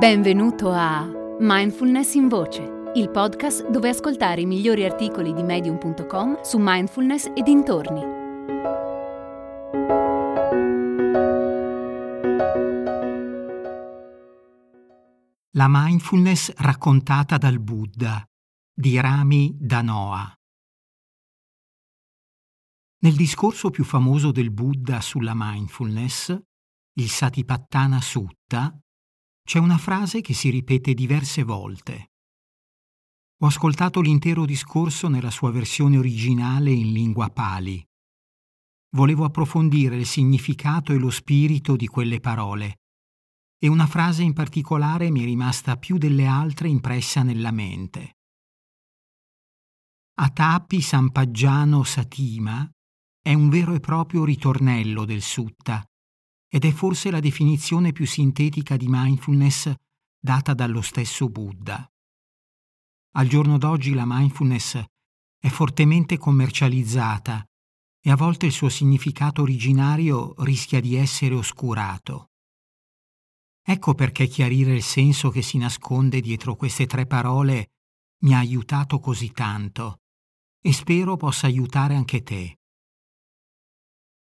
Benvenuto a Mindfulness in Voce, il podcast dove ascoltare i migliori articoli di medium.com su mindfulness e dintorni. La mindfulness raccontata dal Buddha di Rami Danoa. Nel discorso più famoso del Buddha sulla mindfulness, il Satipattana Sutta, c'è una frase che si ripete diverse volte. Ho ascoltato l'intero discorso nella sua versione originale in lingua pali. Volevo approfondire il significato e lo spirito di quelle parole, e una frase in particolare mi è rimasta più delle altre impressa nella mente. Atapi Sampaggiano Satima è un vero e proprio ritornello del sutta, ed è forse la definizione più sintetica di mindfulness data dallo stesso Buddha. Al giorno d'oggi la mindfulness è fortemente commercializzata e a volte il suo significato originario rischia di essere oscurato. Ecco perché chiarire il senso che si nasconde dietro queste tre parole mi ha aiutato così tanto e spero possa aiutare anche te.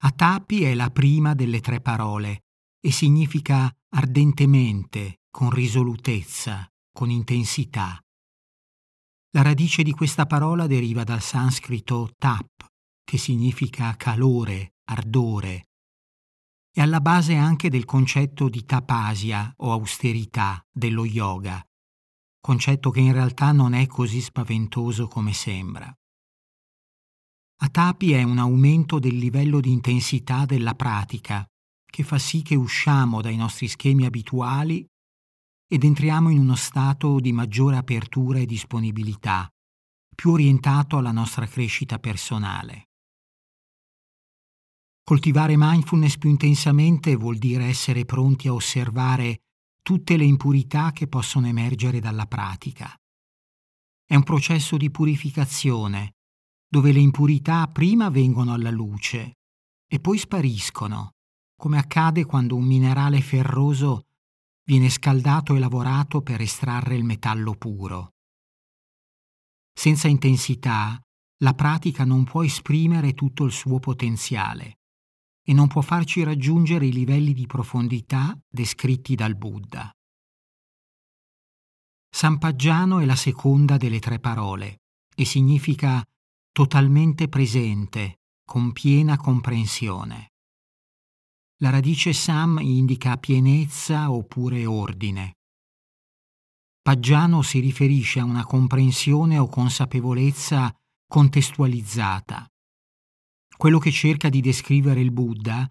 Atapi è la prima delle tre parole e significa ardentemente, con risolutezza, con intensità. La radice di questa parola deriva dal sanscrito tap, che significa calore, ardore. È alla base anche del concetto di tapasia o austerità dello yoga, concetto che in realtà non è così spaventoso come sembra. Atapi è un aumento del livello di intensità della pratica, che fa sì che usciamo dai nostri schemi abituali ed entriamo in uno stato di maggiore apertura e disponibilità, più orientato alla nostra crescita personale. Coltivare mindfulness più intensamente vuol dire essere pronti a osservare tutte le impurità che possono emergere dalla pratica. È un processo di purificazione dove le impurità prima vengono alla luce e poi spariscono, come accade quando un minerale ferroso viene scaldato e lavorato per estrarre il metallo puro. Senza intensità, la pratica non può esprimere tutto il suo potenziale e non può farci raggiungere i livelli di profondità descritti dal Buddha. Sampaggiano è la seconda delle tre parole e significa totalmente presente, con piena comprensione. La radice Sam indica pienezza oppure ordine. Paggiano si riferisce a una comprensione o consapevolezza contestualizzata. Quello che cerca di descrivere il Buddha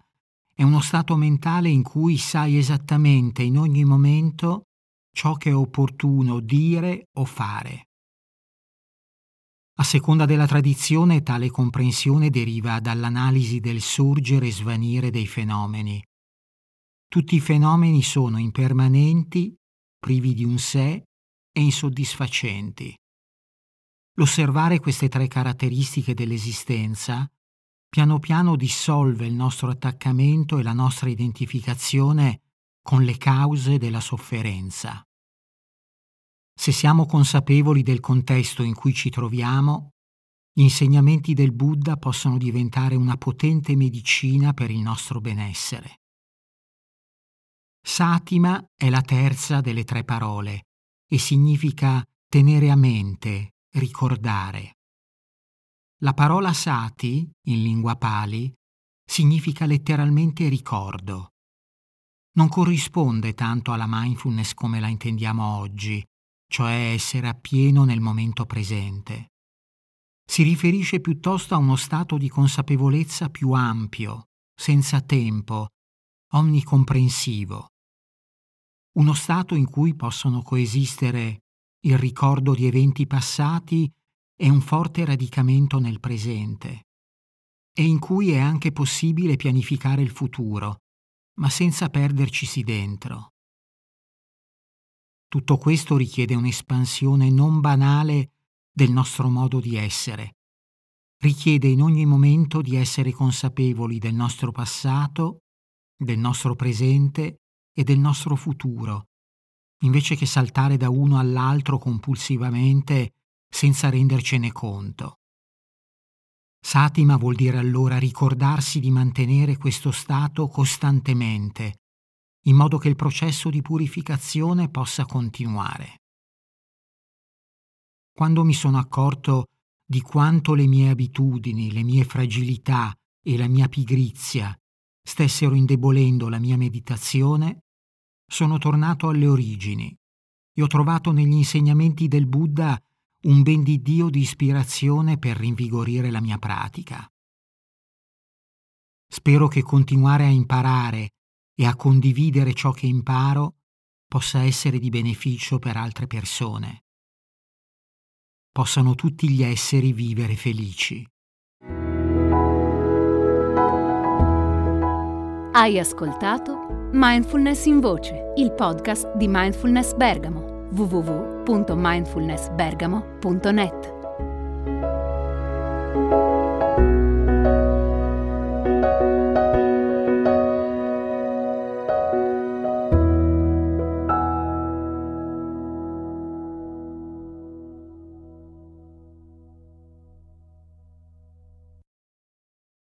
è uno stato mentale in cui sai esattamente in ogni momento ciò che è opportuno dire o fare. A seconda della tradizione tale comprensione deriva dall'analisi del sorgere e svanire dei fenomeni. Tutti i fenomeni sono impermanenti, privi di un sé e insoddisfacenti. L'osservare queste tre caratteristiche dell'esistenza piano piano dissolve il nostro attaccamento e la nostra identificazione con le cause della sofferenza. Se siamo consapevoli del contesto in cui ci troviamo, gli insegnamenti del Buddha possono diventare una potente medicina per il nostro benessere. Satima è la terza delle tre parole e significa tenere a mente, ricordare. La parola sati, in lingua pali, significa letteralmente ricordo. Non corrisponde tanto alla mindfulness come la intendiamo oggi, cioè essere appieno nel momento presente. Si riferisce piuttosto a uno stato di consapevolezza più ampio, senza tempo, omnicomprensivo. Uno stato in cui possono coesistere il ricordo di eventi passati e un forte radicamento nel presente, e in cui è anche possibile pianificare il futuro, ma senza perdercisi dentro. Tutto questo richiede un'espansione non banale del nostro modo di essere. Richiede in ogni momento di essere consapevoli del nostro passato, del nostro presente e del nostro futuro invece che saltare da uno all'altro compulsivamente senza rendercene conto. Satima vuol dire allora ricordarsi di mantenere questo stato costantemente, in modo che il processo di purificazione possa continuare. Quando mi sono accorto di quanto le mie abitudini, le mie fragilità e la mia pigrizia stessero indebolendo la mia meditazione, sono tornato alle origini e ho trovato negli insegnamenti del Buddha un ben di Dio di ispirazione per rinvigorire la mia pratica. Spero che continuare a imparare e a condividere ciò che imparo possa essere di beneficio per altre persone. Possano tutti gli esseri vivere felici. Hai ascoltato Mindfulness in Voce, il podcast di Mindfulness Bergamo www.mindfulnessbergamo.net